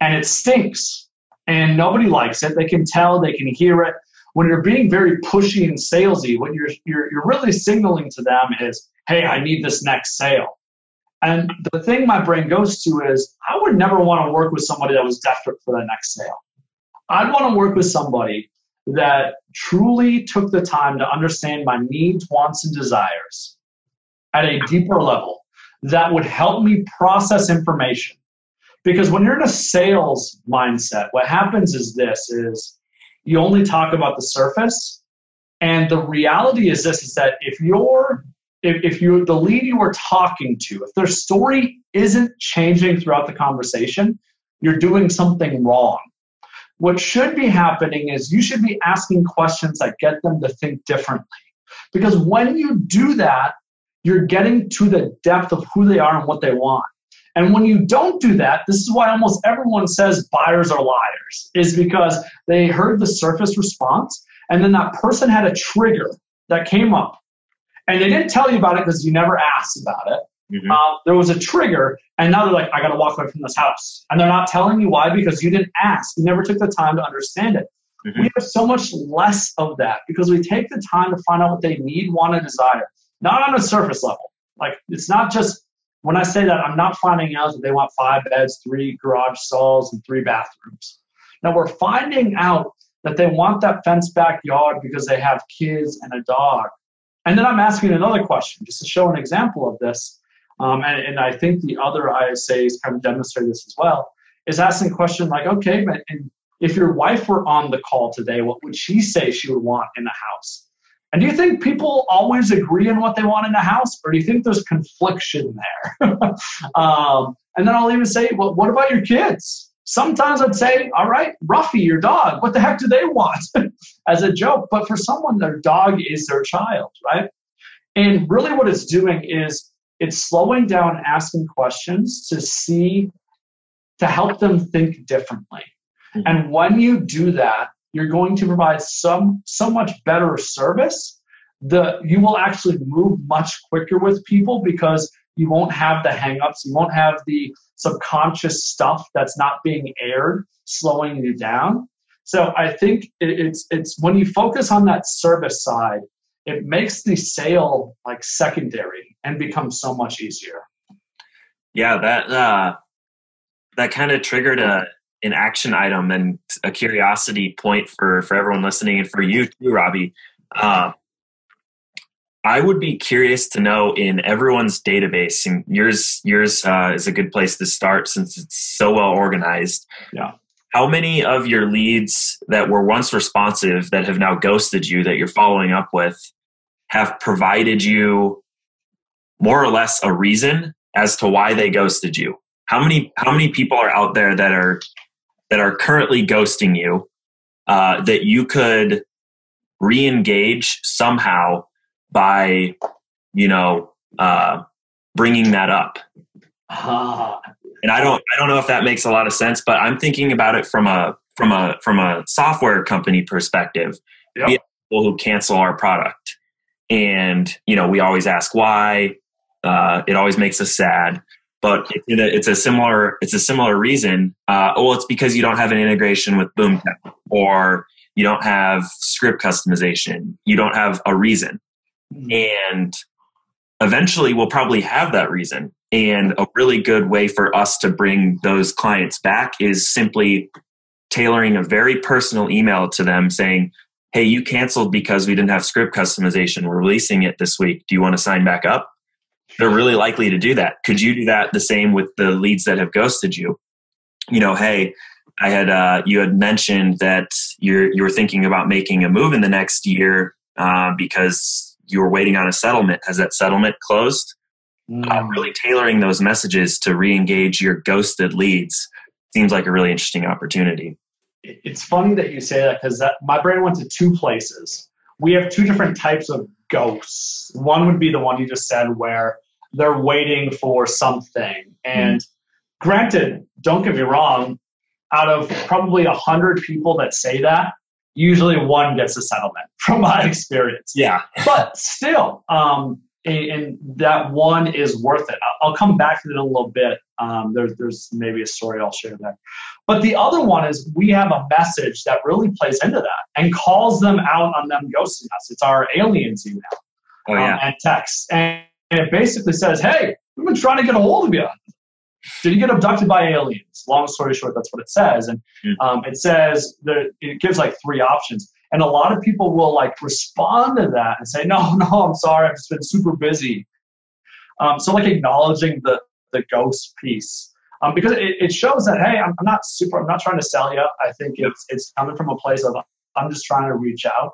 Speaker 2: and it stinks and nobody likes it. They can tell, they can hear it. When you're being very pushy and salesy, what you're, you're, you're really signaling to them is, hey, I need this next sale. And the thing my brain goes to is, I would never want to work with somebody that was desperate for that next sale. I'd want to work with somebody that truly took the time to understand my needs, wants, and desires at a deeper level that would help me process information. Because when you're in a sales mindset, what happens is this is you only talk about the surface. And the reality is this is that if you're if, if you the lead you are talking to, if their story isn't changing throughout the conversation, you're doing something wrong. What should be happening is you should be asking questions that get them to think differently. Because when you do that, you're getting to the depth of who they are and what they want. And when you don't do that, this is why almost everyone says buyers are liars, is because they heard the surface response and then that person had a trigger that came up. And they didn't tell you about it because you never asked about it. Mm-hmm. Uh, there was a trigger, and now they're like, I got to walk away from this house. And they're not telling you why because you didn't ask. You never took the time to understand it. Mm-hmm. We have so much less of that because we take the time to find out what they need, want, and desire not on a surface level. Like it's not just when I say that, I'm not finding out that they want five beds, three garage stalls, and three bathrooms. Now we're finding out that they want that fenced backyard because they have kids and a dog. And then I'm asking another question just to show an example of this. Um, and, and, I think the other ISAs kind of demonstrate this as well, is asking a question like, okay, but if your wife were on the call today, what would she say she would want in the house? And do you think people always agree on what they want in the house, or do you think there's confliction there? um, and then I'll even say, well, what about your kids? Sometimes I'd say, all right, Ruffy, your dog, what the heck do they want? As a joke. But for someone, their dog is their child, right? And really what it's doing is it's slowing down asking questions to see, to help them think differently. Mm-hmm. And when you do that, you're going to provide some so much better service. The you will actually move much quicker with people because you won't have the hangups, you won't have the subconscious stuff that's not being aired slowing you down. So I think it's it's when you focus on that service side, it makes the sale like secondary and becomes so much easier.
Speaker 1: Yeah, that uh, that kind of triggered a an action item and a curiosity point for for everyone listening and for you too, Robbie. Uh, I would be curious to know in everyone's database, and yours yours uh, is a good place to start since it's so well organized.
Speaker 2: Yeah.
Speaker 1: How many of your leads that were once responsive that have now ghosted you that you're following up with have provided you more or less a reason as to why they ghosted you? How many how many people are out there that are that are currently ghosting you uh, that you could re-engage somehow by you know uh, bringing that up. And i don't i don't know if that makes a lot of sense but i'm thinking about it from a from a from a software company perspective. Yep. we have people who cancel our product. And you know we always ask why. Uh, it always makes us sad but it's a, it's a similar it's a similar reason. Uh, well, it's because you don't have an integration with Boomtown, or you don't have script customization. You don't have a reason, mm-hmm. and eventually we'll probably have that reason. And a really good way for us to bring those clients back is simply tailoring a very personal email to them saying, Hey, you canceled because we didn't have script customization. We're releasing it this week. Do you want to sign back up? They're really likely to do that. Could you do that the same with the leads that have ghosted you? You know, hey, I had uh, you had mentioned that you're you were thinking about making a move in the next year uh, because you were waiting on a settlement. Has that settlement closed? Mm. Uh, really tailoring those messages to re-engage your ghosted leads seems like a really interesting opportunity.
Speaker 2: It's funny that you say that because my brain went to two places. We have two different types of ghosts. One would be the one you just said, where they're waiting for something. And mm. granted, don't get me wrong, out of probably a hundred people that say that, usually one gets a settlement from my experience.
Speaker 1: Yeah.
Speaker 2: but still, um, and, that one is worth it. I'll come back to it in a little bit. Um, there, there's maybe a story I'll share there. But the other one is we have a message that really plays into that and calls them out on them ghosting us. It's our aliens email
Speaker 1: oh, yeah. um,
Speaker 2: and text. And it basically says, hey, we've been trying to get a hold of you. Did you get abducted by aliens? Long story short, that's what it says. And hmm. um, it says that it gives like three options. And a lot of people will like respond to that and say, no, no, I'm sorry, I've just been super busy. Um, so like acknowledging the the ghost piece. Um, because it, it, shows that hey, I'm, I'm, not super. I'm not trying to sell you. I think it's it's coming from a place of I'm just trying to reach out.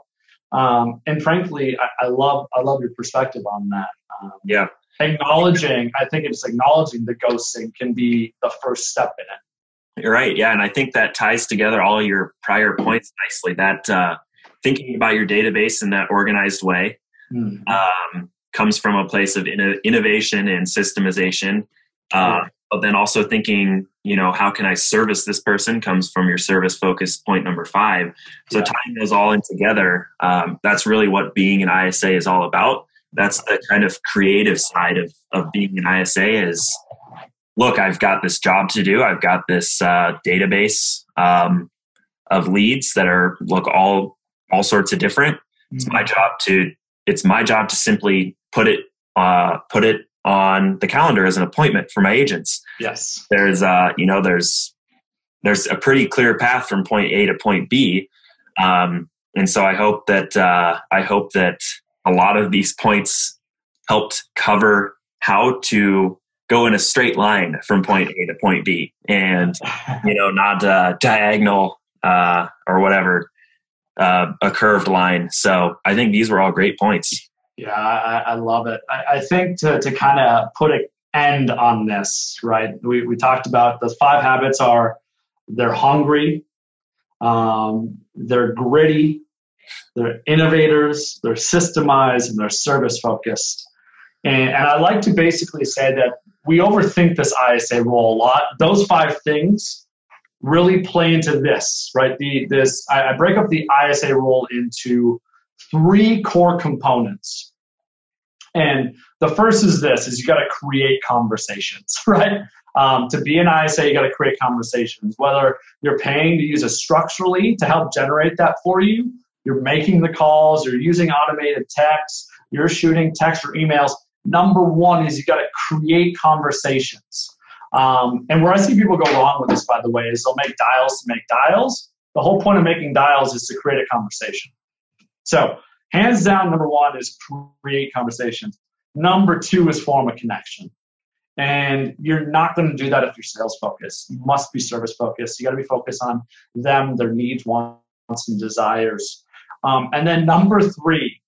Speaker 2: Um, and frankly, I, I, love I love your perspective on that.
Speaker 1: Um, yeah.
Speaker 2: Acknowledging, I think it's acknowledging the ghosting can be the first step in it.
Speaker 1: You're right. Yeah. And I think that ties together all your prior points nicely. That uh, thinking about your database in that organized way mm-hmm. um, comes from a place of inno- innovation and systemization. Uh, but then also thinking, you know, how can I service this person comes from your service focus point number five. So yeah. tying those all in together, um, that's really what being an ISA is all about that's the kind of creative side of, of being an ISA is look, I've got this job to do. I've got this uh, database um, of leads that are look all all sorts of different. It's my mm-hmm. job to it's my job to simply put it uh, put it on the calendar as an appointment for my agents.
Speaker 2: Yes.
Speaker 1: There's, uh, you know, there's there's a pretty clear path from point A to point B, um, and so I hope that uh, I hope that a lot of these points helped cover how to go in a straight line from point A to point B, and you know, not uh, diagonal uh, or whatever, uh, a curved line. So I think these were all great points.
Speaker 2: Yeah, I, I love it. I, I think to to kind of put an end on this, right? We we talked about the five habits are they're hungry, um, they're gritty, they're innovators, they're systemized, and they're service focused. And, and I like to basically say that we overthink this ISA role a lot. Those five things really play into this, right? The this I, I break up the ISA role into three core components. And the first is this: is you got to create conversations, right? Um, to be an ISA, you got to create conversations. Whether you're paying to use a Structurally to help generate that for you, you're making the calls, you're using automated text, you're shooting text or emails. Number one is you got to create conversations. Um, and where I see people go wrong with this, by the way, is they'll make dials to make dials. The whole point of making dials is to create a conversation. So, hands down, number one is create conversations. Number two is form a connection. And you're not going to do that if you're sales focused. You must be service focused. You got to be focused on them, their needs, wants, and desires. Um, and then number three,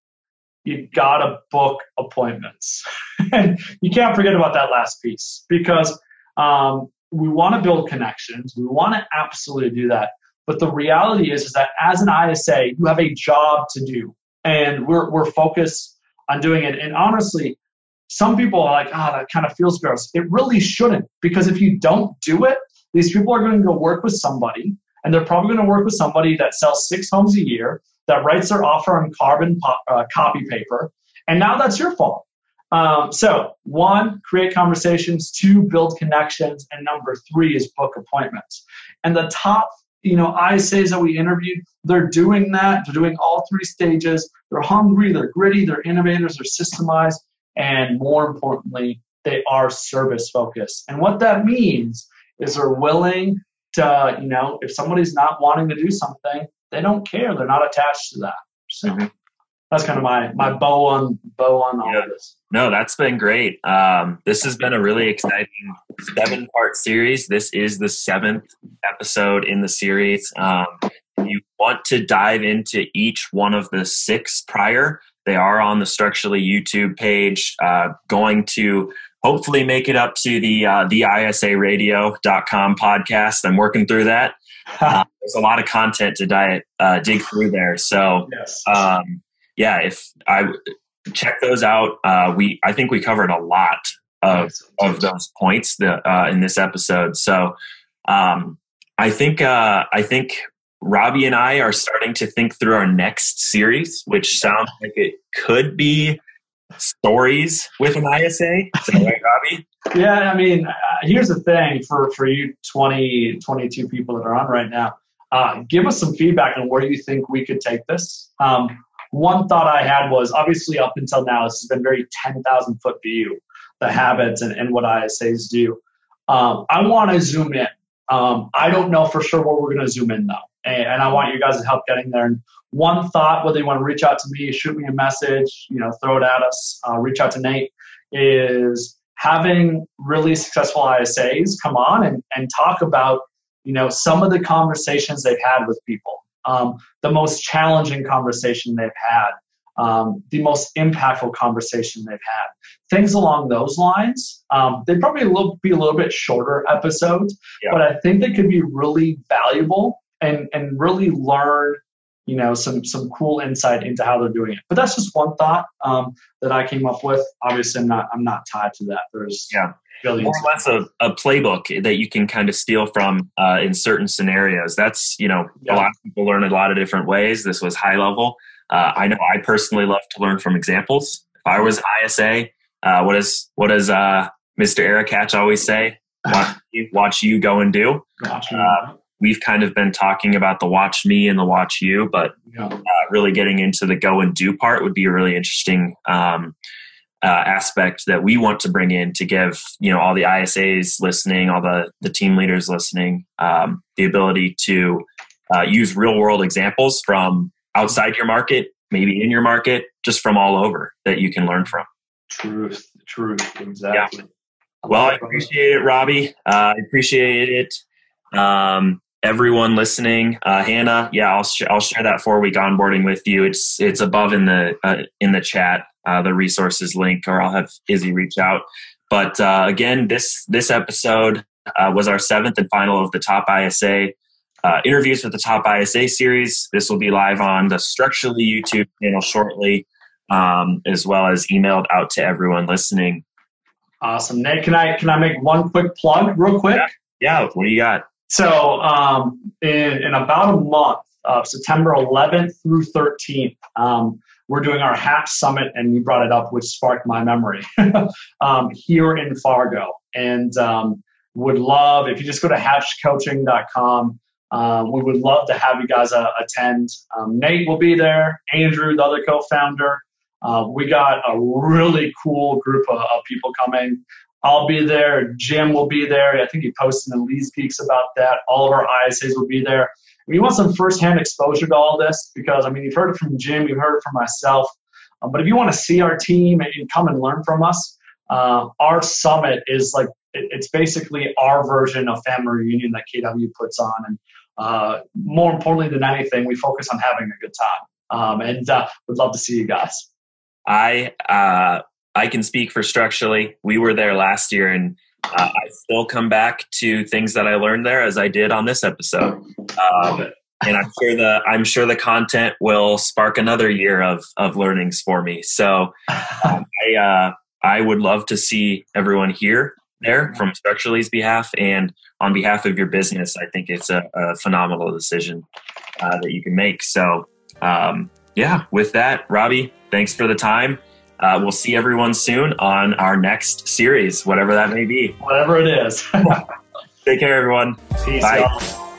Speaker 2: you got to book appointments. and you can't forget about that last piece because um, we want to build connections. We want to absolutely do that. But the reality is, is that as an ISA, you have a job to do. And we're, we're focused on doing it. And honestly, some people are like, ah, oh, that kind of feels gross. It really shouldn't, because if you don't do it, these people are going to go work with somebody, and they're probably going to work with somebody that sells six homes a year, that writes their offer on carbon uh, copy paper, and now that's your fault. Um, so, one, create conversations. Two, build connections, and number three is book appointments. And the top, you know, ISAs that we interviewed, they're doing that. They're doing all three stages. They're hungry. They're gritty. They're innovators. They're systemized and more importantly, they are service focused. And what that means is they're willing to, you know, if somebody's not wanting to do something, they don't care. They're not attached to that. So mm-hmm. That's kind of my my bow on bow on all yeah. this.
Speaker 1: No, that's been great. Um, this has been a really exciting seven part series. This is the seventh episode in the series. Um, you want to dive into each one of the six prior, they are on the Structurally YouTube page. Uh, going to hopefully make it up to the uh, the isaradio.com podcast. I'm working through that. Uh, there's a lot of content to diet, uh, dig through there. So, yes. um, yeah, if I check those out, uh, we I think we covered a lot of of those points that, uh, in this episode. So, um, I think uh, I think Robbie and I are starting to think through our next series, which sounds like it could be stories with an ISA. Is that right, Robbie?
Speaker 2: Yeah, I mean, uh, here's the thing for, for you 20, 22 people that are on right now. Uh, give us some feedback on where you think we could take this. Um, one thought I had was obviously up until now, this has been very 10,000 foot view, the habits and, and what ISAs do. Um, I want to zoom in. Um, I don't know for sure where we're going to zoom in though and, and I want you guys' to help getting there. And one thought, whether you want to reach out to me, shoot me a message, you know, throw it at us, uh, reach out to Nate, is having really successful ISAs come on and, and talk about, you know, some of the conversations they've had with people, um, the most challenging conversation they've had, um, the most impactful conversation they've had. Things along those lines. Um, they'd probably be a little bit shorter episodes, yeah. but I think they could be really valuable and and really learn you know some some cool insight into how they're doing it. But that's just one thought um, that i came up with. Obviously i'm not i'm not tied to that. There's
Speaker 1: yeah. more or less a, a playbook that you can kind of steal from uh, in certain scenarios. That's you know yeah. a lot of people learn a lot of different ways. This was high level. Uh, i know i personally love to learn from examples. If i was ISA uh, what is what does uh, mr eric hatch always say? Watch you, watch you go and do. Uh, we've kind of been talking about the watch me and the watch you, but yeah. uh, really getting into the go and do part would be a really interesting um, uh, aspect that we want to bring in to give you know all the ISAs listening, all the the team leaders listening, um, the ability to uh, use real world examples from outside your market, maybe in your market, just from all over that you can learn from.
Speaker 2: Truth, truth, exactly.
Speaker 1: Yeah. Well, I appreciate it, Robbie. Uh, I appreciate it. Um, everyone listening, uh, Hannah, yeah, I'll sh- I'll share that four week onboarding with you. It's it's above in the uh, in the chat, uh, the resources link, or I'll have Izzy reach out. But uh, again, this this episode uh, was our seventh and final of the Top ISA uh, interviews with the Top ISA series. This will be live on the Structurally YouTube channel shortly, um, as well as emailed out to everyone listening.
Speaker 2: Awesome, Nate. Can I can I make one quick plug, real quick?
Speaker 1: Yeah. yeah. What do you got?
Speaker 2: So, um, in, in about a month, uh, September 11th through 13th, um, we're doing our Hatch Summit, and you brought it up, which sparked my memory um, here in Fargo. And um, would love if you just go to hatchcoaching.com. Um, we would love to have you guys uh, attend. Um, Nate will be there. Andrew, the other co-founder. Uh, we got a really cool group of, of people coming. I'll be there. Jim will be there. I think he posted in Lee's Peaks about that. All of our ISAs will be there. We want some firsthand exposure to all this because, I mean, you've heard it from Jim, you've heard it from myself. Um, but if you want to see our team and, come and learn from us, uh, our summit is like, it, it's basically our version of family reunion that KW puts on. And uh, more importantly than anything, we focus on having a good time. Um, and uh, would love to see you guys.
Speaker 1: I uh, I can speak for Structurally. We were there last year, and uh, I still come back to things that I learned there as I did on this episode. Um, and I'm sure the I'm sure the content will spark another year of of learnings for me. So um, I uh, I would love to see everyone here there from Structurally's behalf and on behalf of your business. I think it's a, a phenomenal decision uh, that you can make. So um, yeah, with that, Robbie, thanks for the time. Uh, we'll see everyone soon on our next series, whatever that may be.
Speaker 2: Whatever it is.
Speaker 1: Take care, everyone.
Speaker 2: Peace.
Speaker 1: Bye.
Speaker 2: Y'all.